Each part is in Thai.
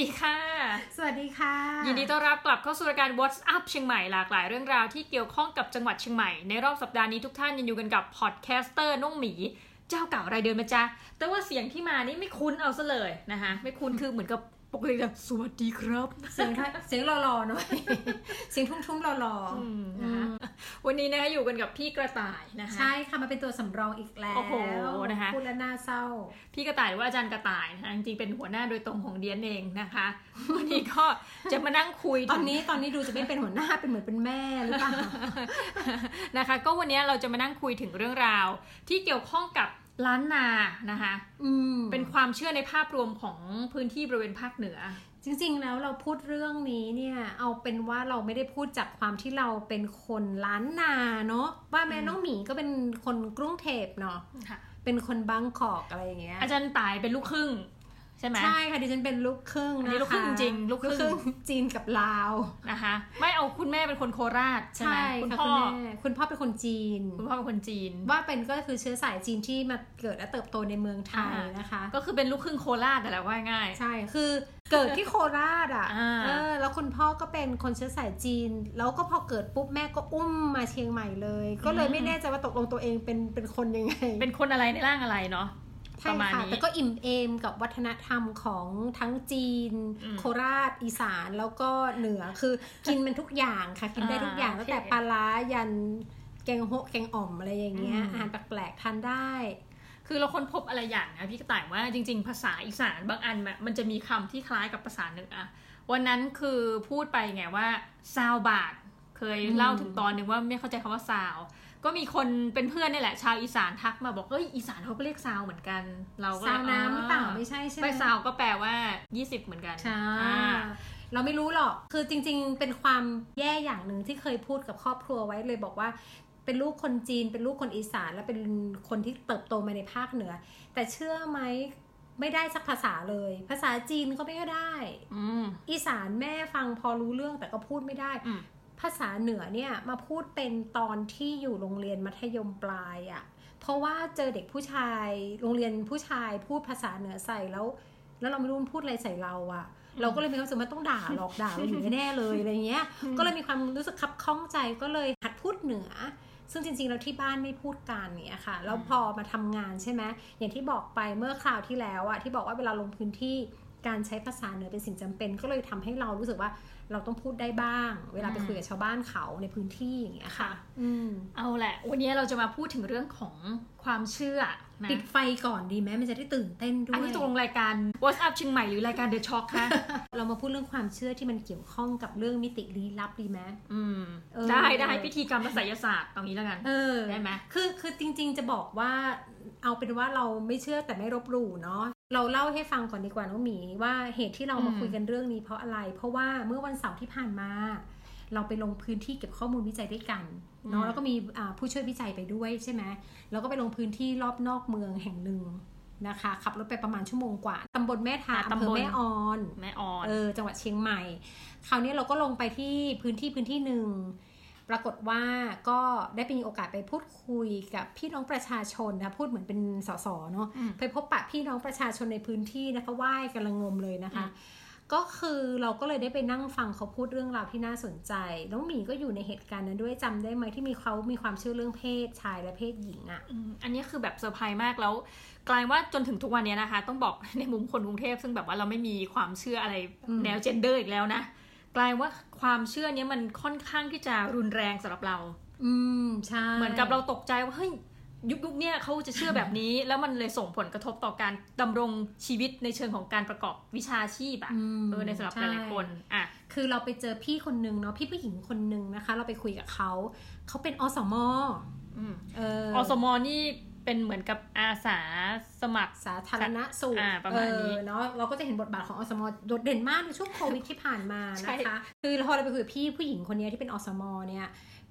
ดีค่ะ สวัสดีค่ะ ยินดีต้อนรับกลับเข้าสู่รายการ What's Up เชียงใหม่หลากหลายเรื่องราวที่เกี่ยวข้องกับจังหวัดเชียงใหม่ ในรอบสัปดาห์นี้ทุกท่านยังอยู่กันกับ podcaster น้องหมี เจ้าเก่ารายเดิมมาจ้าแต่ว่าเสียงที่มานี่ไม่คุ้นเอาซะเลยนะคะไม่คุ้นคือเหมือนกับ ปกติแบบสวัสดีครับ เสียงท่าเสียงหล่อๆหน่อย เสียงทุ้มๆหล่ออืมๆนะนะคะวันนี้นะคะอยู่กันกับพี่กระต่ายนะคะ ใช่ค่ะมาเป็นตัวสำรองอีกแล้วโอ้โหนะคะพูดแล้วน่าเศร้า พี่กระต่ายหรือว่าอาจารย์กระต่ายนะคะจริงๆเป็นหัวหน้าโดยตรงของเดียนเองนะคะวันนี้ก็จะมานั่งคุยตอนนี้ตอนนี้ดูจะไม่เป็นหัวหน้าเป็นเหมือนเป็นแม่หรือเปล่านะคะ ก็วันนี้เราจะมานั่งคุยถึงเรื่องราว ที่เกี่ยวข้องกับ ล้านนานะคะอืมเป็นความเชื่อในภาพรวมของพื้นที่บริเวณภาคเหนือ จริงๆแล้วเราพูดเรื่องนี้เนี่ย เอาเป็นว่าเราไม่ได้พูดจากความที่เราเป็นคนล้านนาเนาะว่าแม่น้องหมีก็เป็นคนกรุงเทพเนาะค่ะเป็นคนบางกอกอะไรอย่างเงี้ยอาจารย์ต่ายเป็นลูกครึ่ง ใช่ไหมใช่ค่ะดิฉันเป็นลูกครึ่งอันนะนี้คะลูกครึ่งจริงลูกครึ่งจีนกับลาวนะคะไม่เอาคุณแม่เป็นคนโคราชใช่ไหมคุณค่ะพ่อคุณแม่คุณพ่อเป็นคนจีน คุณพ่อเป็นคนจีน ว่าเป็นก็คือเชื้อสายจีนที่มาเกิดและเติบโตในเมืองไทยอ่านนะคะ ก็คือเป็นลูกครึ่งโคราชแต่แหละว่าง่าย ใช่คือเกิดที่โคราชอะอ่าเออแล้วคุณพ่อก็เป็นคนเชื้อสายจีน แล้วก็พอเกิดปุ๊บแม่ก็อุ้มมาเชียงใหม่เลย ก็เลยไม่แน่ใจว่าตกลงตัวเองเป็นเป็นคนยังไง เป็นคนอะไรในร่างอะไรเนาะป ใช่ระมาณค่ะนี้แต่ก็อิ่มเอมกับวัฒนธรรมของทั้งจีนอืมโคราชอีสานแล้วก็เหนือคือกินมันทุกอย่างค่ะ กินได้ทุกอย่างอ่าตั้งแต่โอเคปลาร้ายันแกงโฮะแกงอ่อมอะไรอย่างเงี้ยอืมอาหารแปลกๆทานได้ คือเราค้นพบอะไรอย่างนะพี่กระต่ายว่าจริง ๆ ภาษาอีสานบางอันมันมันจะมีคำที่คล้ายกับภาษาเหนือวันนั้นคือพูดไปไงว่าซาวบาทเคยอืมเล่าถึงตอนหนึ่งว่าไม่เข้าใจคำว่าซาว ก็มีคนเป็นเพื่อนนี่แหละ ชาวอีสานทักมาบอกเอ้ยอีสานเขาก็เรียกซาวเหมือนกัน เราก็เลยซาวน้ำหรือเปล่าไม่ใช่ใช่ไหมไม่ซาวก็แปลว่า 20 เหมือนกันใช่อ่าเราไม่รู้หรอก คือจริง ๆ เป็นความแย่อย่างหนึ่งที่เคยพูดกับครอบครัวไว้เลยบอกว่า เป็นลูกคนจีน เป็นลูกคนอีสาน และเป็นคนที่เติบโตมาในภาคเหนือ แต่เชื่อไหมไม่ได้สักภาษาเลย ภาษาจีนก็ไม่ได้อืมอีสานแม่ฟังพอรู้เรื่องแต่ก็พูดไม่ได้อืม ภาษาเหนือเนี่ยมาพูดเป็นตอนที่อยู่โรงเรียนมัธยมปลายอะ่ะ เพราะว่าเจอเด็กผู้ชายโรงเรียนผู้ชายพูดภาษาเหนือใส่แล้ว แล้วเราไม่รู้มันพูดอะไรใส่เราอะ่ะ เราก็เลยมีความรู้สึกว่าต้องด่าหลอกด่าเราอยู่แน่ๆเลยอะไรเงี้ย ก็เลยมีความรู้สึกคับข้องใจก็เลยหัดพูดเหนือซึ่งจริงๆ แล้วที่บ้านไม่พูดกันเนี่ยค่ะ แล้วพอมาทำงานใช่ไหมอย่างที่บอกไปเมื่อคราวที่แล้วอะที่บอกว่าเวลาลงพื้นที่ การใช้ภาษาเหนือเป็นสิ่งจำเป็น ก็เลยทำให้เรารู้สึกว่าเราต้องพูดได้บ้าง เวลาไปคุยกับชาวบ้านเขาในพื้นที่อย่างเงี้ยค่ะอืมเอาแหละ วันนี้เราจะมาพูดถึงเรื่องของความเชื่อนะปิดไฟก่อนดีไหมมันจะได้ตื่นต้นด้วอันยนี้ตกลงรายการ What's Up เชียงใหม่หรือรายการ The Shock คะเรามาพูดเรื่องความเชื่อที่มันเกี่ยวข้องกับเรื่องมิติลี้ลับดีไหมอืมเออได้ได้พิธีกรรมและไสยศาสตร์ตรงนี้แล้วกันเออได้ไหมคือคือจริง ๆ จะบอกว่าเอาเป็นว่าเราไม่เชื่อแต่ไม่รบหลู่เนาะ เราเล่าให้ฟังก่อนดีกว่าน้องหมีว่าเหตุที่เรามาอืมคุยกันเรื่องนี้เพราะอะไร เพราะว่าเมื่อวันเสาร์ที่ผ่านมา เราไปลงพื้นที่เก็บข้อมูลวิจัยด้วยกันเนาะแล้วก็มีอ่าผู้ช่วยวิจัยไปด้วยใช่ไหมแล้วก็ไปลงพื้นที่รอบนอกเมืองแห่งหนึ่งนะคะขับรถไปประมาณชั่วโมงกว่าตำบลแม่ทาอ่าอำเภอตำบลแม่ออนแม่ออนเออจังหวัดเชียงใหม่ คราวนี้เราก็ลงไปที่พื้นที่พื้นที่หนึ่ง ปรากฏว่าก็ได้ไปมีโอกาสไปพูดคุยกับพี่น้องประชาชนนะพูดเหมือนเป็นสสเนาะอืมไปพบปะพี่น้องประชาชนในพื้นที่นะคะไหว้กันละงมเลยนะคะอืมก็คือเราก็เลยได้ไปนั่งฟังเขาพูดเรื่องราวที่น่าสนใจน้องหมีก็อยู่ในเหตุการณ์นั้นด้วยจำได้ไหมที่มีเขามีความเชื่อเรื่องเพศชายและเพศหญิงอะอืมอันนี้คือแบบเซอร์ไพรส์มากแล้วกลายว่าจนถึงทุกวันนี้นะคะ ต้องบอกในมุมคนกรุงเทพซึ่งแบบว่าเราไม่มีความเชื่ออะไรแนวเจนเดอร์อีกแล้วนะ กลายว่าความเชื่อเนี้ยมันค่อนข้างที่จะรุนแรงสำหรับเรา อืมใช่เหมือนกับเราตกใจว่าเฮ้ยยุคยุคเนี้ยเขาจะเชื่อแบบนี้ แล้วมันเลยส่งผลกระทบต่อการดำรงชีวิตในเชิงของการประกอบวิชาชีพอะอืมเออในสำหรับหใช่ลายๆคนอะคือเราไปเจอพี่คนนึงเนาะพี่ผู้หญิงคนนึงนะคะ เราไปคุยกับเขา เขาเป็นอสมอืมเอออสมนี่ เป็นเหมือนกับอาสาสมัครสาธารณสุขอ่าประมาณนี้เออเนาะเราก็จะเห็นบทบาทของอสมโดดเด่นมากในช่วงโควิดที่ผ่านมาใช่นะคะคือพอเราไปคุยกับพี่ผู้หญิงคนนี้ที่เป็นอสมเนี่ย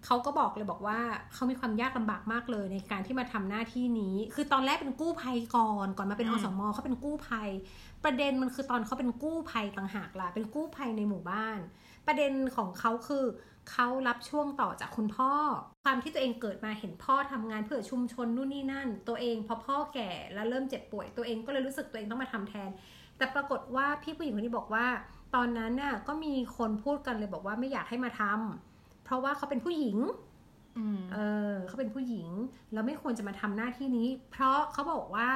เขาก็บอกเลยบอกว่าเขามีความยากลำบากมากเลยในการที่มาทำหน้าที่นี้ คือตอนแรกเป็นกู้ภัยก่อน ก่อนมาเป็นอสมเขาเป็นกู้ภัย ประเด็นมันคือตอนเขาเป็นกู้ภัยต่างหากล่ะเป็นกู้ภัยในหมู่บ้าน ประเด็นของเขาคือ เขารับช่วงต่อจากคุณพ่อ ความที่ตัวเองเกิดมาเห็นพ่อทำงานเพื่อชุมชนนู่นนี่นั่น ตัวเองพอพ่อแก่แล้วเริ่มเจ็บป่วย ตัวเองก็เลยรู้สึกตัวเองต้องมาทำแทน แต่ปรากฏว่าพี่ผู้หญิงคนนี้บอกว่า ตอนนั้นน่ะก็มีคนพูดกันเลยบอกว่าไม่อยากให้มาทำเพราะว่าเขาเป็นผู้หญิงอืมเออเขาเป็นผู้หญิงแล้วไม่ควรจะมาทำหน้าที่นี้ เพราะเขาบอกว่า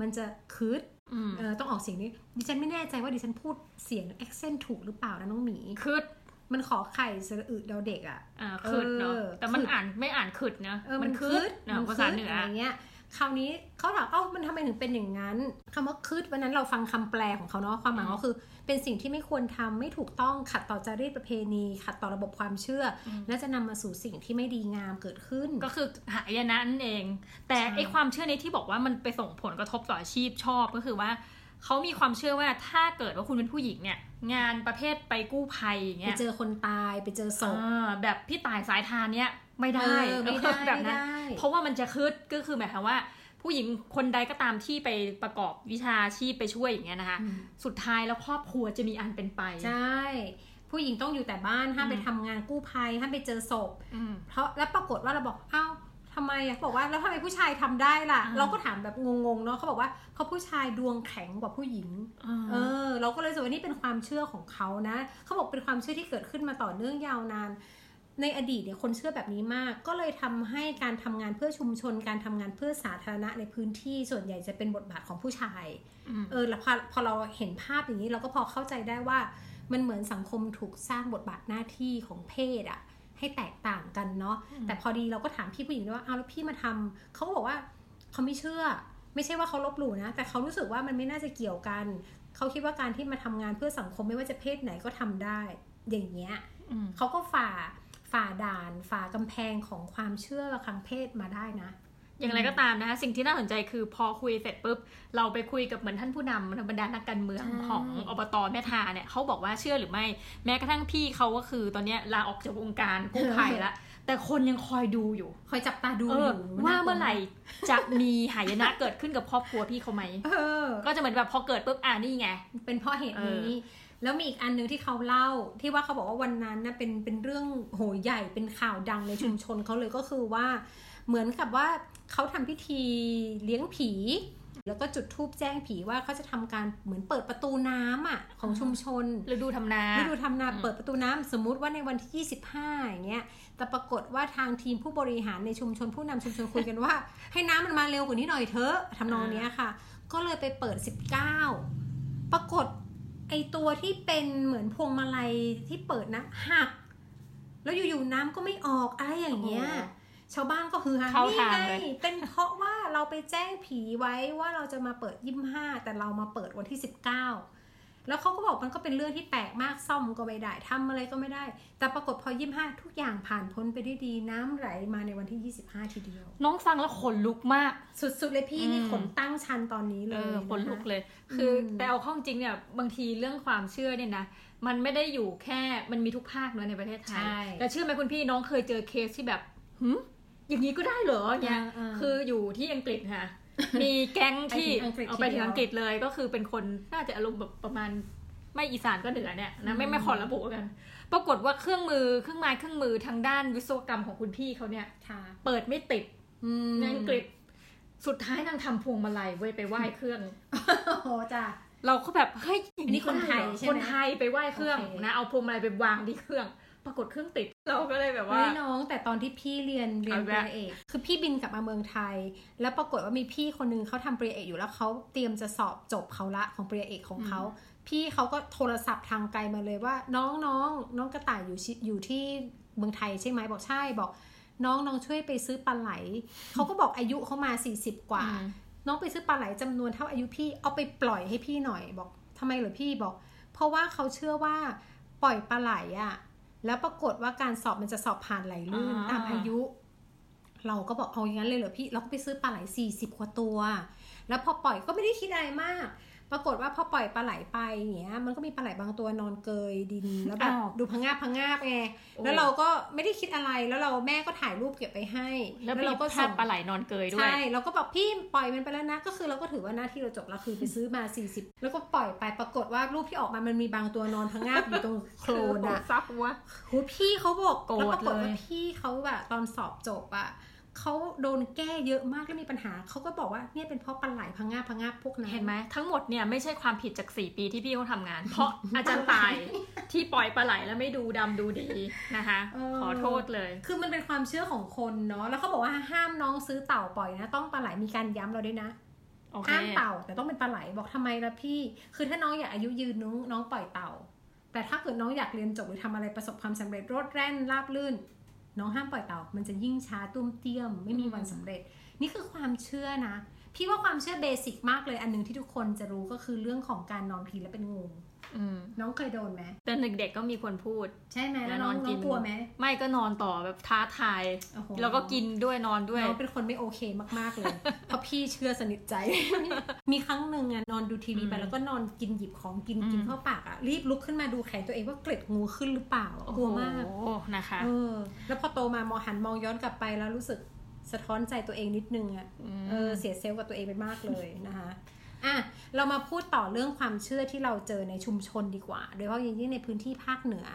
มันจะคืดอืมเออต้องออกเสียงนี้ ดิฉันไม่แน่ใจว่าดิฉันพูดเสียง accent ถูกหรือเปล่านะน้องหมีคืด มันขอไข่สระอึดอเด็กอะอ่าคืดเนาะเออแต่มันคืดอ่านไม่อ่านคืดนะเออมันคืคืดดเนาะมันภาษาเหนืออะไรเงี้ยคราวนี้เขาถามเอ้ามันทำไมถึงเป็นอย่างนั้นคำว่าคืดวันนั้นเราฟังคำแปลของเขาเนาะความหมายก็คือ เป็นสิ่งที่ไม่ควรทำไม่ถูกต้องขัดต่อจารีตประเพณี ขัดต่อระบบความเชื่ออมและจะนำมาสู่สิ่งที่ไม่ดีงามเกิดขึ้น ก็คือหายนะนั่นเอง แต่ใช่ไอความเชื่อนี้ที่บอกว่ามันไปส่งผลกระทบต่ออาชีพชอบก็คือว่า เขามีความเชื่อว่าถ้าเกิดว่าคุณเป็นผู้หญิงเนี่ย งานประเภทไปกู้ภัยอย่างไปเงี้ยเจอคนตายไปเจอศพอ่าแบบพี่ตายสายทานเนี่ยไม่ได้เออไม่ได้แบบนั้นไม่ได้เพราะว่ามันจะคืดก็คือหมายความว่า ผู้หญิงคนใดก็ตามที่ไปประกอบวิชาชีพไปช่วยอย่างเงี้ยนะคะอืมสุดท้ายแล้วครอบครัวจะมีอันเป็นไป ใช่ผู้หญิงต้องอยู่แต่บ้านห้ามอืมไปทำงานกู้ภัยห้ามไปเจอศพอืมเพราะแล้วปรากฏว่าเราบอกอ้าว ทำไมอะเขาบอกว่าแล้วทำไมผู้ชายทำได้ล่ะอ่าเราก็ถามแบบงงๆเนาะเขาบอกว่าเพราะผู้ชายดวงแข็งกว่าผู้หญิงเออ เราก็เลยรู้สึกว่านี่เป็นความเชื่อของเขานะเขาบอกเป็นความเชื่อที่เกิดขึ้นมาต่อเนื่องยาวนานในอดีตเนี่ยคนเชื่อแบบนี้มาก ก็เลยทำให้การทำงานเพื่อชุมชน การทำงานเพื่อสาธารณะในพื้นที่ส่วนใหญ่จะเป็นบทบาทของผู้ชายมเออแล้วพอพอเราเห็นภาพอย่างนี้เราก็พอเข้าใจได้ว่ามันเหมือนสังคมถูกสร้างบทบาทหน้าที่ของเพศอะ ให้แตกต่างกันเนาะอืมแต่พอดีเราก็ถามพี่ผู้หญิงด้วยว่าเอาแล้วพี่มาทำเขาก็บอกว่าเขาไม่เชื่อ ไม่ใช่ว่าเขาลบหลู่นะ แต่เขารู้สึกว่ามันไม่น่าจะเกี่ยวกัน เขาคิดว่าการที่มาทำงานเพื่อสังคมไม่ว่าจะเพศไหนก็ทำได้ อย่างเงี้ยอืมเขาก็ฝ่าฝ่าด่าน ฝ่ากำแพงของความเชื่อทางเพศมาได้นะ อย่างไรก็ตามนะคะสิ่งที่น่าสนใจคือพอคุยเสร็จปุ๊บ เราไปคุยกับเหมือนท่านผู้นำบรรดานักการเมืองใช่ของอบตแม่ทาเนี่ยเขาบอกว่าเชื่อหรือไม่ แม้กระทั่งพี่เขาก็คือตอนเนี้ยลาออกจากวงการกู้ภัยละแต่คนยังคอยดูอยู่ คอยจับตาดูเอออยู่ว่าเมื่อไหร่จะมีหายนะเกิดขึ้นกับครอบครัวพี่เขาไหมเออก็จะเหมือนแบบพอเกิดปุ๊บอ่านี่ไง เป็นเพราะเหตุนี้เออแล้วมีอีกอันหนึ่งที่เขาเล่าที่ว่าเขาบอกว่าวันนั้นนะเป็นเป็นเรื่องโหใหญ่เป็นข่าวดังในชุมชนเขาเลยก็คือว่าเหมือนกับว่า เขาทำพิธีเลี้ยงผี แล้วก็จุดธูปแจ้งผีว่าเขาจะทำการเหมือนเปิดประตูน้ำอะของชุมชนฤดูทำนาฤดูทำนาอืมเปิดประตูน้ำสมมุติว่าในวันที่ 25อย่างเงี้ยแต่ปรากฏว่าทางทีมผู้บริหารในชุมชนผู้นำชุมชนคุยกันว่า ให้น้ำมันมาเร็วกว่านี้หน่อยเถอะทำนองเนี้ยค่ะ ก็เลยไปเปิด 19 ปรากฏไอตัวที่เป็นเหมือนพวงมาลัยที่เปิดนะหัก แล้วอยู่ๆน้ำก็ไม่ออกอะไรอย่างเงี้ยโอ้โห ชาวบ้านก็คือฮาเข้านี่ทางไงเลยเป็นเพราะว่าเราไปแจ้งผีไว้ว่าเราจะมาเปิดยี่ห้าแต่เรามาเปิดวันที่สิบเก้าแล้วเขาก็บอกมันก็เป็นเรื่องที่แปลกมากซ่อมก็ไม่ได้ทำอะไรก็ไม่ได้ แต่ปรากฏพอยี่ห้าทุกอย่างผ่านพ้นไปได้ดีน้ำไหลมาในวันที่ยี่สิบห้าทีเดียว น้องฟังแล้วขนลุกมาก สุดๆเลยพี่อืมนี่ขนตั้งชันตอนนี้เลเอยอนะะขนลุกเลย คืออมแต่เอาเข้าจริงเนี่ยบางทีเรื่องความเชื่อเนี่ยนะมันไม่ได้อยู่แค่มันมีทุกภาคเนอะในประเทศไทยใช่แต่เชื่อไหมคุณพี่น้องเคยเจอเคสที่แบบหืม อย่างนี้ก็ได้เหรอเนี่ยอ่าๆคืออยู่ที่อังกฤษค่ะ มีแก๊งที่ไปถึงอังกฤษเอาไปทีเดีถึยวงอังกฤษเลยก็คือเป็นคนน่าจะอารมณ์แบบประมาณไม่อีสานก็เหนือเนี่ยนะไม่ไม่ขอระบุกัน ปรากฏว่าเครื่องมือเครื่องไม้เครื่องมือทางด้านวิศวกรรมของคุณพี่เขาเนี่ยค่ะเปิดไม่ติดอืมในอังกฤษสุดท้ายนางทำพวงมาลัยไว้ไปไหว้เครื่องโอ้โหจ้ะเราก็แบบเฮ้ยอย่างอันนี้คนไทยก็ด้เหรอใช่ไหมคนไทยไปไหว้เครื่องโอเคนะเอาพวงมาลัยไปวางที่เครื่อง ปรากฏเครื่องติดเราก็เลยแบบว่าเฮ้ยน้องแต่ตอนที่พี่เรียนเรียนเอาปอีกริแล้วญญาเอกคือพี่บินกลับมาเมืองไทย แล้วปรากฏว่ามีพี่คนนึงเขาทำปริญญาเอกอยู่แล้วเขาเตรียมจะสอบจบเขาละของปริญญาเอกของเขาพี่เขาก็โทรศัพท์ทางไกลมาเลยว่า น้องน้องน้องกระต่ายอยู่ชิอยู่ที่เมืองไทยใช่ไหมบอกใช่บอก น้องน้องช่วยไปซื้อปลาไหลเขาก็บอกอายุเขามา40กว่าอืมน้องไปซื้อปลาไหลจำนวนเท่าอายุพี่เอาไปปล่อยให้พี่หน่อยบอกทำไมเหรอพี่บอก เพราะว่าเขาเชื่อว่าปล่อยปลาไหลอะ แล้วปรากฏว่าการสอบมันจะสอบผ่านไหลลื่นอ่าตามอายุ เราก็บอกเอาอย่างนั้นเลยเหรอพี่ เราก็ไปซื้อปลาไหลสี่สิบกว่าตัว แล้วพอปล่อยก็ไม่ได้คิดอะไรมาก ปรากฏว่าพอปล่อยปลาไหลไปอย่างเงี้ย มันก็มีปลาไหลบางตัวนอนเกยดินแล้วแบบอ้าวดูพังงาบพังงาบไงโอ้แล้วเราก็ไม่ได้คิดอะไรแล้วเราแม่ก็ถ่ายรูปเก็บไปให้ แล้วมีเราก็ภาพปลาไหลนอนเกยด้วยใช่เราก็บอกพี่ปล่อยมันไปแล้วนะก็คือเราก็ถือว่าหน้าที่เราจบแล้วคือไปซื้อมา 40 แล้วก็ปล่อยไปปรากฏว่ารูปที่ออกมามันมีบางตัวนอนพังงาบอยู่ตรงโคลนอะซักวะโหพี่เขาบอกโกรธแล้วปรากฏว่าเลยพี่เขาแบบตอนสอบจบอะ เขาโดนแก้เยอะมากแล้วมีปัญหา เขาก็บอกว่าเนี่ยเป็นเพราะปลาไหลพังงาบพังงาบพวกนั้นเห็นไหมทั้งหมดเนี่ยไม่ใช่ความผิดจาก4ปีที่พี่เขาทำงาน เพราะอาจารย์ตายที่ปล่อยปลาไหลแล้วไม่ดูดำดูดีนะคะเออขอโทษเลย คือมันเป็นความเชื่อของคนเนาะแล้วเขาบอกว่าห้ามน้องซื้อเต่าปล่อยนะ ต้องปลาไหลมีการย้ำเราด้วยนะโอเคห้ามเต่าแต่ต้องเป็นปลาไหลบอกทำไมล่ะพี่ คือถ้าน้องอยากอายุยืนน้องน้องปล่อยเต่า แต่ถ้าเกิดน้องอยากเรียนจบหรือทำอะไรประสบความสำเร็จโรดแร่นราบลื่น น้องห้ามปล่อยเต่า มันจะยิ่งช้าตุ้มเตี้ยม ไม่มีวันสำเร็จ นี่คือความเชื่อนะ พี่ว่าความเชื่อเบสิกมากเลย อันหนึงที่ทุกคนจะรู้ก็คือเรื่องของการนอนพีและเป็นงูอืม น้องเคยโดนไหมเป็นเด็กๆก็มีคนพูด ใช่ไหมแล้วน้องแล้วนอนน้กิองนกลัวไหมไม่ก็นอนต่อแบบท้าทายโอ้โหแล้วก็กินด้วยนอนด้วยน้องเป็นคนไม่โอเคมากๆเลยเพราะพี่เชื่อสนิทใจ มีครั้งหนึ่งอะนอนดูทีวีไปอืมแล้วก็นอนกินหยิบของกินอืมกินเข้าปากอะรีบลุกขึ้นมาดูแขนตัวเองว่าเกล็ดงูขึ้นหรือเปล่ากลัวมากโอ้โหนะคะเออแล้วพอโตมามองหันมองย้อนกลับไปแล้วรู้สึกสะท้อนใจตัวเองนิดนึงอะมเออเสียเซลล์กับตัวเองไปมากเลยนะคะ อะเรามาพูดต่อเรื่องความเชื่อที่เราเจอในชุมชนดีกว่า โดยเฉพาะอย่างยิ่งในพื้นที่ภาคเหนือ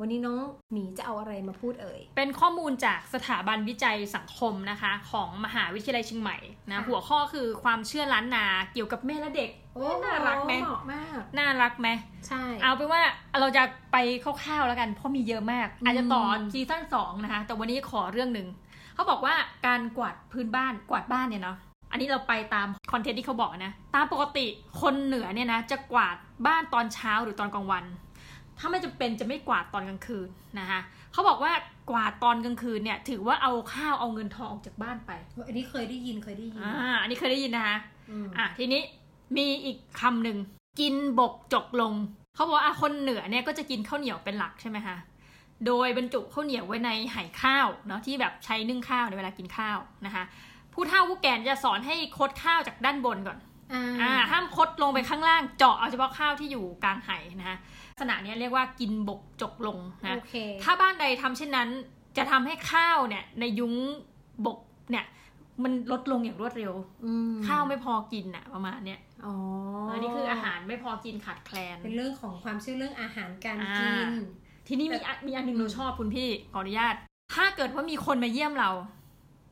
วันนี้น้องหมีจะเอาอะไรมาพูดเอ่ย เป็นข้อมูลจากสถาบันวิจัยสังคมนะคะ ของมหาวิทยาลัยเชียงใหม่นะค่ะหัวข้อคือความเชื่อล้านนาเกี่ยวกับแม่และเด็กโอ้น่ารักไหมเหมาะมาก น่ารักไหมใช่ เอาเป็นว่าเราจะไปคร่าวๆแล้วกันเพราะมีเยอะมาก อาจจะต่อมซีซั่นสองนะคะ แต่วันนี้ขอเรื่องหนึ่งเขาบอกว่าการกวาดพื้นบ้านกวาดบ้านเนี่ยเนาะ อันนี้เราไปตามคอนเทนต์ที่เขาบอกนะ ตามปกติคนเหนือเนี่ยนะจะกวาดบ้านตอนเช้าหรือตอนกลางวัน ถ้าไม่จำเป็นจะไม่กวาดตอนกลางคืนนะคะเขาบอกว่ากวาดตอนกลางคืนเนี่ยถือว่าเอาข้าวเอาเงินทองออกจากบ้านไป อันนี้เคยได้ยินเคยได้ยิน อ่า อันนี้เคยได้ยินนะคะอืมอะทีนี้มีอีกคำหนึ่งกินบกจกลง เขาบอกว่าอะคนเหนือเนี่ยก็จะกินข้าวเหนียวเป็นหลักใช่ไหมคะโดยบรรจุข้าวเหนียวไว้ในไหข้าวเนาะที่แบบใช้นึ่งข้าวในเวลากินข้าวนะคะ ผู้เฒ่าผู้แก่จะสอนให้คดข้าวจากด้านบนก่อนอ่าอ่าห้ามคดลงไปข้างล่างเจาะเอาเฉพาะข้าวที่อยู่กลางไหนะคะลักษณะเนี้ยเรียกว่ากินบกจกลงนะโอเคถ้าบ้านใดทำเช่นนั้น จะทำให้ข้าวเนี่ยในยุ้งบกเนี่ยมันลดลงอย่างรวดเร็วอืมข้าวไม่พอกินอะประมาณเนี้ยอ๋อเออนี่คืออาหารไม่พอกินขาดแคลน เป็นเรื่องของความเชื่อเรื่องอาหารการอ่ากิน ทีนี้มีอันมีอันหนึ่งอืมเราชอบคุณพี่ขออนุญาต ถ้าเกิดว่ามีคนมาเยี่ยมเรา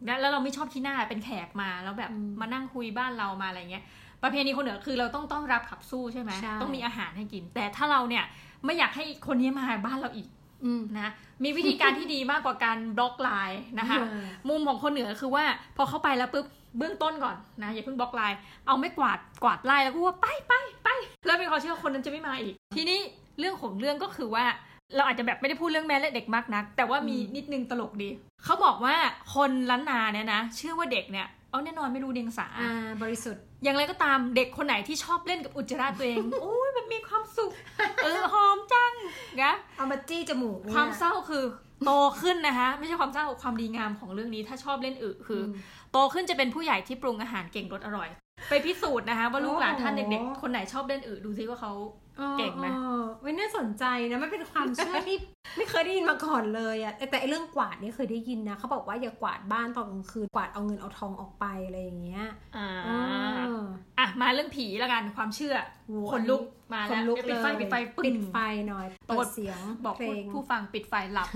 แล้วแล้วเราไม่ชอบที่หน้าเป็นแขกมาแล้วแบบมานั่งคุยบ้านเรามาอะไรเงี้ยประเพณีคนเหนือคือเราต้องต้อนรับขับสู้ใช่ไหมต้องมีอาหารให้กิน แต่ถ้าเราเนี่ยไม่อยากให้คนนี้มาบ้านเราอีกอืมนะมีวิธีการที่ดีมากกว่าการบล็อกไลน์นะคะอ่ามุมของคนเหนือคือว่าพอเข้าไปแล้วปุ๊บเบื้องต้นก่อนนะอย่าเพิ่งบล็อกไลน์เอาไม่กวาดกวาดไล่แล้วก็ว่าไปไปไปแล้วเป็นความเชื่อว่าคนนั้นจะไม่มาอีก ทีนี้เรื่องของเรื่องก็คือว่า เราอาจจะแบบไม่ได้พูดเรื่องแม่และเด็กมากนัก แต่ว่ามีนิดนึงตลกดี เขาบอกว่าคนล้านนาเนี่ยนะเชื่อว่าเด็กเนี่ยเอาแน่นอนไม่รู้เดียงสาอ่าบริสุทธิ์ อย่างไรก็ตามเด็กคนไหนที่ชอบเล่นกับอุจจาระตัวเอง โอ้ยมันมีความสุข เออหอมจังนะเอามาจี้จมูกเนี่ยความเศร้าคือโตขึ้นนะคะไม่ใช่ความเศร้าความดีงามของเรื่องนี้ ถ้าชอบเล่นอึคืออมโตขึ้นจะเป็นผู้ใหญ่ที่ปรุงอาหารเก่งรสอร่อย ไปพิสูจน์นะคะว่าลูกหลานท่านโอ้โหเด็กๆ คนไหนชอบเล่นอึดูซิว่าเขาเก่งไหมออเว้ยน่าสนใจนะมันเป็นความเชื่อที่ไม่เคยได้ยินมาก่อนเลยอะแต่ไอ้เรื่องกวาดนี่เคยได้ยินนะเขาบอกว่าอย่ากวาดบ้านตอนกลางคืนกวาดเอาเงินเอาทองออกไปอะไรอย่างเงี้ยอ่าอ๋ออะมาเรื่องผีละกันความเชื่อโอ้โหคนลุกมาคแล้นวลุกปิดไฟเลยปิดไฟปึ้ปิงดไฟหน่อยปรากเปิฏดเสียงบอกเพลผู้งผู้ฟังปิดไฟหลับ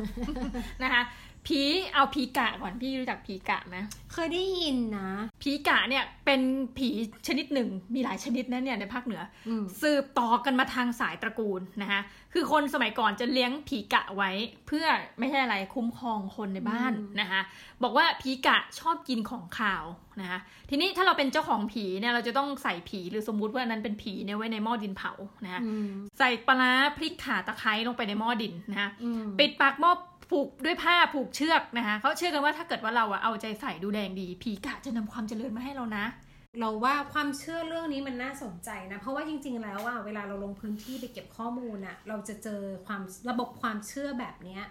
นะคะ ผีเอาผีกะก่อนพี่รู้จักผีกะไหมเคยได้ยินนะผีกะเนี่ยเป็นผีชนิดหนึ่งมีหลายชนิดนะเนี่ยในภาคเหนืออืมสืบต่อกันมาทางสายตระกูลนะคะคือคนสมัยก่อนจะเลี้ยงผีกะไว้ เพื่อไม่ใช่อะไรคุ้มครองคนในบ้านอืมนะคะบอกว่าผีกะชอบกินของข่าวนะคะทีนี้ถ้าเราเป็นเจ้าของผีเนี่ยเราจะต้องใส่ผีหรือสมมุติว่านั้นเป็นผีเนี่ยไว้ในหม้อดินเผานะคะอืมใส่ปลาร้าพริกข่าตะไคร้ลงไปในหม้อดินนะคะอืมปิดปากหม้อ ผูกด้วยผ้าผูกเชือกนะคะเขาเชื่อกันว่าถ้าเกิดว่าเราอะเอาใจใส่ดูแลอย่างดี ผีกะจะนำความเจริญมาให้เรานะ เราว่าความเชื่อเรื่องนี้มันน่าสนใจนะ เพราะว่าจริง ๆ แล้วอะเวลาเราลงพื้นที่ไปเก็บข้อมูลอะเราจะเจอความระบบความเชื่อแบบเนี้ย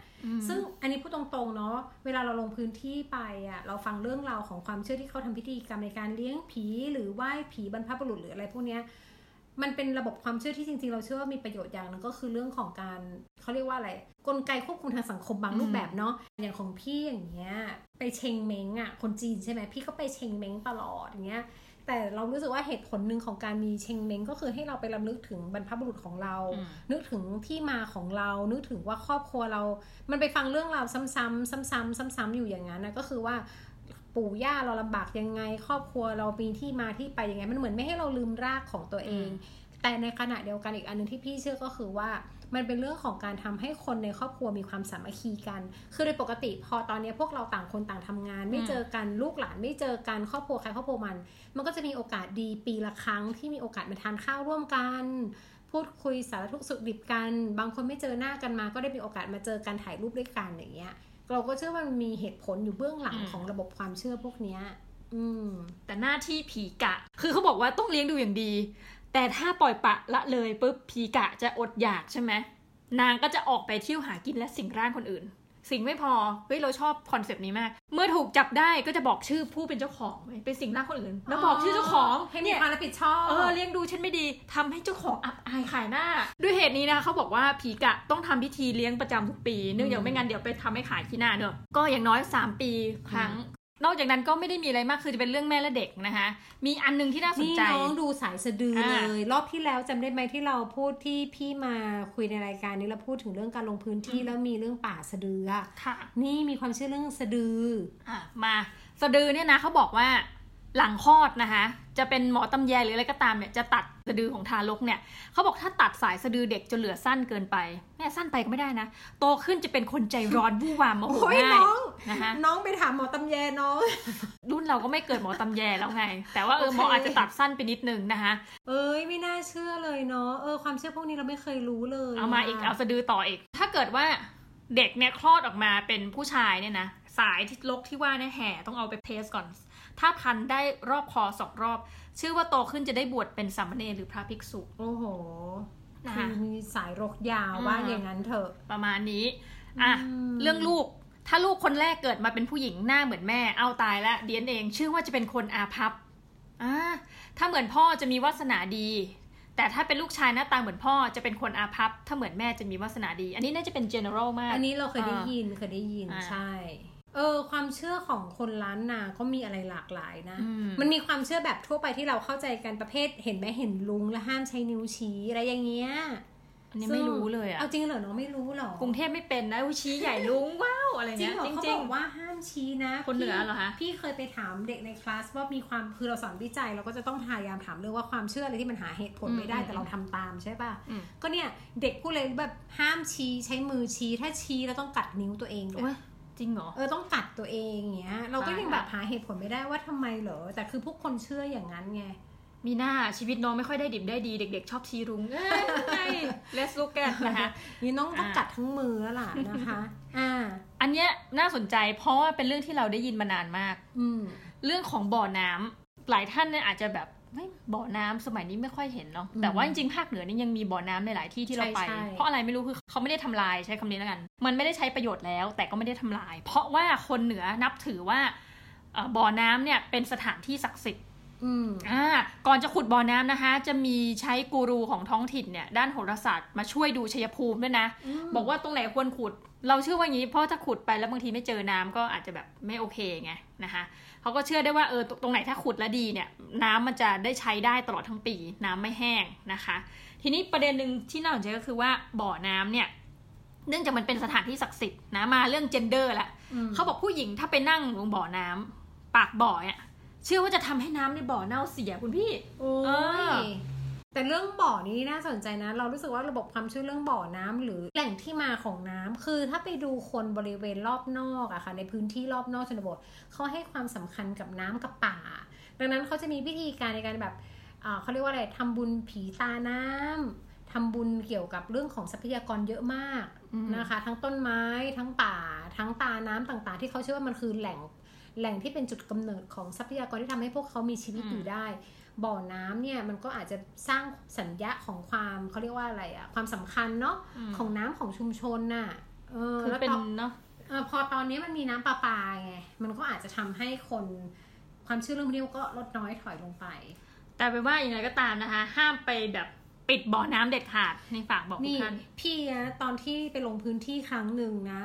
ซึ่งอันนี้พูดตรงๆเนาะเวลาเราลงพื้นที่ไปอะเราฟังเรื่องราวของความเชื่อที่เขาทำพิธีกรรมในการเลี้ยงผีหรือไหว้ผีบรรพบุรุษหรืออะไรพวกเนี้ย มันเป็นระบบความเชื่อที่จริง ๆ เราเชื่อว่ามีประโยชน์อย่างหนึงก็คือเรื่องของการเขาเรียกว่าอะไรกลไกควบคุมทางสังคมบางอืมรูปแบบเนาะอย่างของพี่อย่างเงี้ยไปเชงเม้งอะคนจีนใช่ไหมพี่ก็ไปเชงเม้งตลอดอย่างเงี้ยแต่เรารู้สึกว่าเหตุผลหนึ่งของการมีเชงเม้งก็คือให้เราไปรำลึกถึงบรรพบุรุษของเราอืมนึกถึงที่มาของเรา นึกถึงว่าครอบครัวเรา มันไปฟังเรื่องราวซ้ำๆซ้ำๆซ้ำๆอยู่อย่างนั้นนะก็คือว่า ปู่ย่าเราลำบากยังไง ครอบครัวเรามีที่มาที่ไปยังไง มันเหมือนไม่ให้เราลืมรากของตัวเอง แต่ในขณะเดียวกันอีกอันหนึงที่พี่เชื่อก็คือว่ามันเป็นเรื่องของการทำให้คนในครอบครัวมีความสามัคคีกัน คือโดยปกติพอตอนนี้พวกเราต่างคนต่างทำงาน ไม่อืมเจอกันลูกหลานไม่เจอกันครอบครัวใครครอบครัวมัน มันก็จะมีโอกาสดีปีละครั้งที่มีโอกาสมาทานข้าวร่วมกัน พูดคุยสารทุกข์สุขดิบกัน บางคนไม่เจอหน้ากันมา ก็ได้มีโอกาสมาเจอกันถ่ายรูปด้วยกันอย่างเงี้ย เราก็เชื่อว่ามันมีเหตุผลอยู่เบื้องหลังอืมของระบบความเชื่อพวกเนี้ยอืม แต่หน้าที่ผีกะ คือเขาบอกว่าต้องเลี้ยงดูอย่างดี แต่ถ้าปล่อยปละละเลยปุ๊บผีกะจะอดอยากใช่ไหมนางก็จะออกไปเที่ยวหากินและสิงร่างคนอื่น สิงไม่พอ เฮ้ยเราชอบ concept นี้มาก เมื่อถูกจับได้ก็จะบอกชื่อผู้เป็นเจ้าของเว้ยเป็นสิงร่างคนอื่น แล้วบอกชื่อเจ้าของให้มีเนี่ยความรับผิดชอบเออเลี้ยงดูฉันไม่ดีทำให้เจ้าของอับอายขายหน้า ด้วยเหตุนี้นะคะเขาบอกว่าผีกะต้องทำพิธีเลี้ยงประจำทุกปี เนื่องจากไม่งั้นเดี๋ยวไปทำให้ขายขี้หน้าเนอะก็อย่างน้อย 3 ปีครั้ง นอกจากนั้นก็ไม่ได้มีอะไรมากคือจะเป็นเรื่องแม่และเด็กนะคะมีอันหนึงที่น่าสนนี่ใจน้องดูสายสะดืออ่าเลย รอบที่แล้วจำได้ไหมที่เราพูดที่พี่มาคุยในรายการนี้เราพูดถึงเรื่องการลงพื้นที่แล้วมีเรื่องป่าสะดืออะค่ะ นี่มีความเชื่อเรื่องสะดืออะมาสะดือเนี่ยนะเขาบอกว่า หลังคลอดนะคะจะเป็นหมอตำแยหรืออะไรก็ตามเนี่ยจะตัดสะดือของทารกเนี่ยเขาบอกถ้าตัดสายสะดือเด็กจนเหลือสั้นเกินไปแม่สั้นไปก็ไม่ได้นะ โตขึ้นจะเป็นคนใจร้อนวู่วามโมโหโอ้ยง่ายน้องนะคะน้องไปถามหมอตำแยน้องรุ่นเราก็ไม่เกิดหมอตำแยแล้วไง แต่ว่าเออโอเคหมออาจจะตัดสั้นไปนิดนึงนะคะเอ้ยไม่น่าเชื่อเลยเนาะเออความเชื่อพวกนี้เราไม่เคยรู้เลยเอามาอีกเอาสะดือต่ออีก ถ้าเกิดว่าเด็กเนี่ยคลอดออกมาเป็นผู้ชายเนี่ยนะสายที่ลกที่ว่าเนี่ยแห่ต้องเอาไปเทสก่อน ถ้าพันได้รอบคอสองรอบ ชื่อว่าโตขึ้นจะได้บวชเป็นสามเณรหรือพระภิกษุ โอ้โหนะคะคือมีสายรกยาวอืมว่าอย่างนั้นเถอะประมาณนี้อะอืมเรื่องลูกถ้าลูกคนแรกเกิดมาเป็นผู้หญิงหน้าเหมือนแม่เอาตายแล้วเดียนเอง ชื่อว่าจะเป็นคนอาภัพอ่าถ้าเหมือนพ่อจะมีวาสนาดี แต่ถ้าเป็นลูกชายหน้าตาเหมือนพ่อจะเป็นคนอาภัพถ้าเหมือนแม่จะมีวาสนาดี อันนี้น่าจะเป็น general มาก อันนี้เราเคยได้ยินเคยได้ยินอ่าใช่ เออความเชื่อของคนล้านนาก็มีอะไรหลากหลายนะอืมมันมีความเชื่อแบบทั่วไปที่เราเข้าใจกันประเภทเห็นไหมเห็นลุงแล้วห้ามใช้นิ้วชี้อะไรอย่างเงี้ยอันนี้ไม่รู้เลยอะเอาจริงเหรอน้องไม่รู้เหรอกรุงเทพไม่เป็นนะอุ๊ยชี้ใหญ่ลุงว้าวอะไรจริงเงี้ยเหรอจเขาริบงอกว่าห้ามชี้นะ คนเหนือพี่เหรอคะพี่เคยไปถามเด็กในคลาสว่ามีความคือเราสอนวิจัยเราก็จะต้องพยายามถามเรื่องว่าความเชื่ออะไรที่มันหาเหตุผลไม่ได้อืมแต่เราทำตามใช่ป่ะอืมก็เนี่ยเด็กพูดเลยแบบห้ามชี้ใช้มือชี้ถ้าชี้แล้วต้องกัดนิ้วตัวเองๆด้วโอ้ยย จริงเหรอ เออต้องกัดตัวเองอย่างเงี้ย เราก็ตายยังละแบบหาเหตุผลไม่ได้ว่าทำไมเหรอ แต่คือพวกคนเชื่ออย่างนั้นไง มีหน้าชีวิตน้องไม่ค่อยได้ดิบได้ดี เด็ก ๆ ชอบชี้รุ้งเอ้ย let's look at นะคะนี่น้องต้องอ่ากัดทั้งมือแล้วล่ะนะคะ อ่า อันเนี้ยน่าสนใจเพราะว่าเป็นเรื่องที่เราได้ยินมานานมาก อืมเรื่องของบ่อน้ำหลายท่านเนี่ยอาจจะแบบ ไม่บ่อน้ำสมัยนี้ไม่ค่อยเห็นเนาะอืมแต่ว่าจริงๆภาคเหนือนี่ยังมีบ่อน้ำในหลายที่ที่เราไปใช่ใช่เพราะอะไรไม่รู้คือเขาไม่ได้ทำลายใช้คำนี้แล้วกัน มันไม่ได้ใช้ประโยชน์แล้ว แต่ก็ไม่ได้ทำลาย เพราะว่าคนเหนือนับถือว่าเอ่อบ่อน้ำเนี่ยเป็นสถานที่ศักดิ์สิทธิ์อืมอ่าก่อนจะขุดบ่อน้ำนะคะ จะมีใช้กูรูของท้องถิ่นเนี่ยด้านโหราศาสตร์มาช่วยดูชัยภูมิด้วยนะบอกว่าตรงไหนควรขุด เราเชื่อว่าอย่างนี้เพราะถ้าขุดไปแล้วบางทีไม่เจอน้ำก็อาจจะแบบไม่โอเคไงนะคะ เขาก็เชื่อได้ว่าเออตตรงไหนถ้าขุดแล้วดีเนี่ยน้ำมันจะได้ใช้ได้ตลอดทั้งปี น้ำไม่แห้งนะคะ ทีนี้ประเด็นหนึ่งที่น่าสนใจก็คือว่าบ่อน้ำเนี่ยเนื่องจากมันเป็นสถานที่ศักดิ์สิทธิ์นะมาเรื่อง gender ละมเขาบอกผู้หญิงถ้าไปนั่งลงบ่อน้ำปากบ่อเนี่ยเชื่อว่าจะทำให้น้ำในบ่อเน่าเสียคุณพี่ โอ้เออย แต่เรื่องบ่อนี้น่าสนใจนะ เรารู้สึกว่าระบบความเชื่อเรื่องบ่อน้ำหรือแหล่งที่มาของน้ำคือถ้าไปดูคนบริเวณรอบนอกอะค่ะ ในพื้นที่รอบนอกชนบทเขาให้ความสำคัญกับน้ำกับป่า ดังนั้นเขาจะมีวิธีการในการแบบอ่าเขาเรียกว่าอะไรทำบุญผีตาน้ำทำบุญเกี่ยวกับเรื่องของทรัพยากรเยอะมากอืมนะคะ ทั้งต้นไม้ทั้งป่า ทั้งตาน้ำต่างๆ ที่เขาเชื่อว่ามันคือแหล่งแหล่งที่เป็นจุดกำเนิดของทรัพยากรที่ทำให้พวกเขามีชีวิตอยู่ได้ บ่อน้ำเนี่ยมันก็อาจจะสร้างสัญญาของความเขาเรียกว่าอะไรอะความสำคัญเนาะอืมของน้ำของชุมชนน่ะเออคือแล้วเป็นพอเนาะเออพอตอนนี้มันมีน้ำประปาไงมันก็อาจจะทำให้คนความเชื่อเรื่องพวกนี้ก็ลดน้อยถอยลงไป แต่เป็นว่าอย่างไรก็ตามนะคะ ห้ามไปแบบปิดบ่อน้ำเด็ดขาดนี่ฝากบอกทุนี่กท่านพี่นะตอนที่ไปลงพื้นที่ครั้งหนึ่งนะ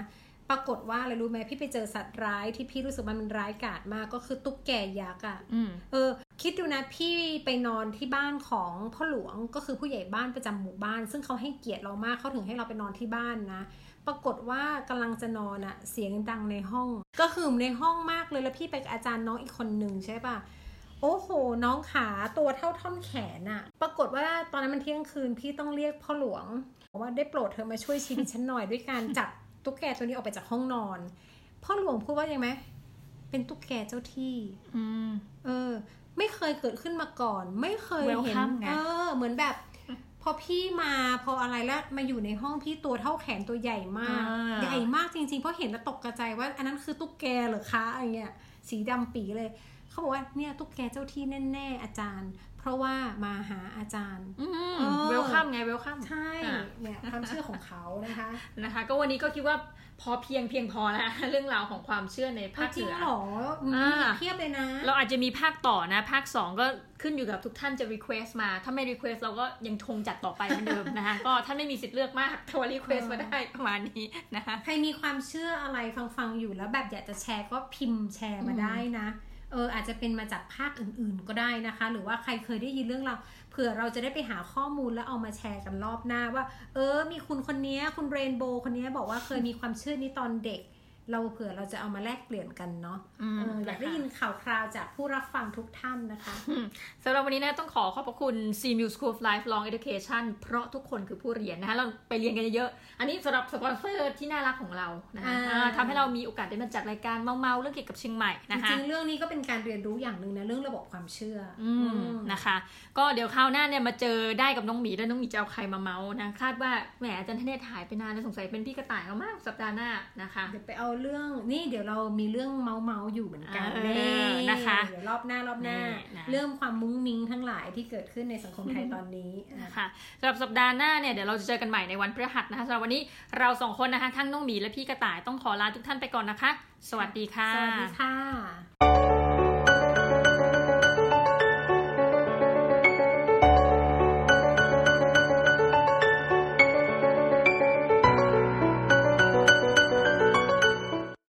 ปรากฏว่าอะไรรู้ไหมพี่ไปเจอสัตว์ร้ายที่พี่รู้สึกว่ามันร้ายกาจมากก็คือตุ๊กแกยักษ์อะอืมเออ คิดดูนะพี่ไปนอนที่บ้านของพ่อหลวงก็คือผู้ใหญ่บ้านประจำหมู่บ้าน ซึ่งเขาให้เกียรติเรามากเขาถึงให้เราไปนอนที่บ้านนะปปรากฏว่ากำลังจะนอนอะเสียงดังในห้อง ก็คือในห้องมากเลยแล้วพี่ไปกับอาจารย์น้องอีกคนหนึ่งใช่ปะโอ้โห น้องขาตัวเท่าท่อนแขนอะปรากฏว่าตอนนั้นมันเที่ยงคืนพี่ต้องเรียกพ่อหลวงบอกว่าได้โปรดเธอมาช่วยชีวิตฉันหน่อยด้วยการจับตุ๊กแกตัวนี้ออกไปจากห้องนอน พ่อหลวงพูดว่ายังไงเป็นตุ๊กแกเจ้าที่ อืม เออ ไม่เคยเกิดขึ้นมาก่อน ไม่เคยเห็น Welcome ไงเออ เหมือนแบบพอพี่มาพออะไรแล้วมาอยู่ในห้องพี่ตัวเท่าแขนตัวใหญ่มากอ่าใหญ่มากจริงๆ เพราะเห็นแล้วตกกระจายว่า อันนั้นคือตุ๊กแกเหรอคะอะไรเงี้ยสีดำปีเลย เขาบอกว่าเนี่ยตุ๊กแกเจ้าที่แน่ ๆ อาจารย์ เพราะว่ามาหาอาจารย์อืมเออเวลคัมไงเวลคัมใช่อะเนี่ยความเชื่อของเขานะคะนะคะ ก็วันนี้ก็คิดว่าพอเพียงเพียงพอแล้วเรื่องราวของความเชื่อในภาคจริเหงนือเหรออืมอ่าเพียบเลยนะ เราอาจจะมีภาคต่อนะ ภาค 2 ก็ขึ้นอยู่กับทุกท่านจะ request มา ถ้าไม่ request เราก็ยังคงจัดต่อไปเหมือนเดิมนะคะ ก็ท่านไม่มีสิทธิ์เลือกมากแต่ว่า request มาได้ประมาณนี้นะคะ ใครมีความเชื่ออะไรฟังฟังๆอยู่แล้วแบบอยากจะแชร์ก็พิมพ์แชร์มาได้นะ เอออาจจะเป็นมาจากภาคอื่นๆก็ได้นะคะ หรือว่าใครเคยได้ยินเรื่องเราเผื่อเราจะได้ไปหาข้อมูลแล้วเอามาแชร์กันรอบหน้าว่า เออ มีคุณคนนี้คุณเรนโบว์คนนี้บอกว่าเคยมีความเชื่อนี้ตอนเด็ก เราเผื่อเราจะเอามาแลกเปลี่ยนกันเนาะอืมเอออยากได้ยินข่าวคราวจากผู้รับฟังทุกท่านนะคะอืมสำหรับวันนี้นะต้องขอขอบพระคุณ c m u School of Lifelong Education เพราะทุกคนคือผู้เรียนนะคะเราไปเรียนกันเยอะๆอันนี้สำหรับสปอนเซอร์ที่น่ารักของเรานะคะอ่าอ่าทำให้เรามีโอกาสได้มาจัดรายการเมาๆเรื่องเกี่ยวกับเชียงใหม่จนะคะริงๆเรื่องนี้ก็เป็นการเรียนรู้อย่างหนึ่งนะเรื่องระบบความเชื่อออืมนะคะ ก็เดี๋ยวคราวหน้าเนี่ยมาเจอได้กับน้องหมีแล้วน้องหมีจะเอาใครมาเมาส์นะคาดว่าแหมอาจารย์ธเนศหายไปนานแล้วสงสัยเป็นพี่กระต่ายเอามากสัปดาห์หน้านะคะเดี๋ยวไปเอาเรื่องนี่เดี๋ยวเรามีเรื่องเมาเมาๆอยู่เหมือนกันเออนี่นะคะเดี๋ยวรอบหน้ารอบหน้านี่นะเรื่องความมุ้งมิ้งทั้งหลายที่เกิดขึ้นในสังคมไทยตอนนี้อะนะคะสำหรับสัปดาห์หน้าเนี่ยเดี๋ยวเราจะเจอกันใหม่ในวันพฤหัสนะคะสำหรับวันนี้เราสองคนนะคะทั้งน้องหมีและพี่กระต่ายต้องขอลาทุกท่านไปก่อนนะคะ สวัสดีค่ะ สวัสดีค่ะ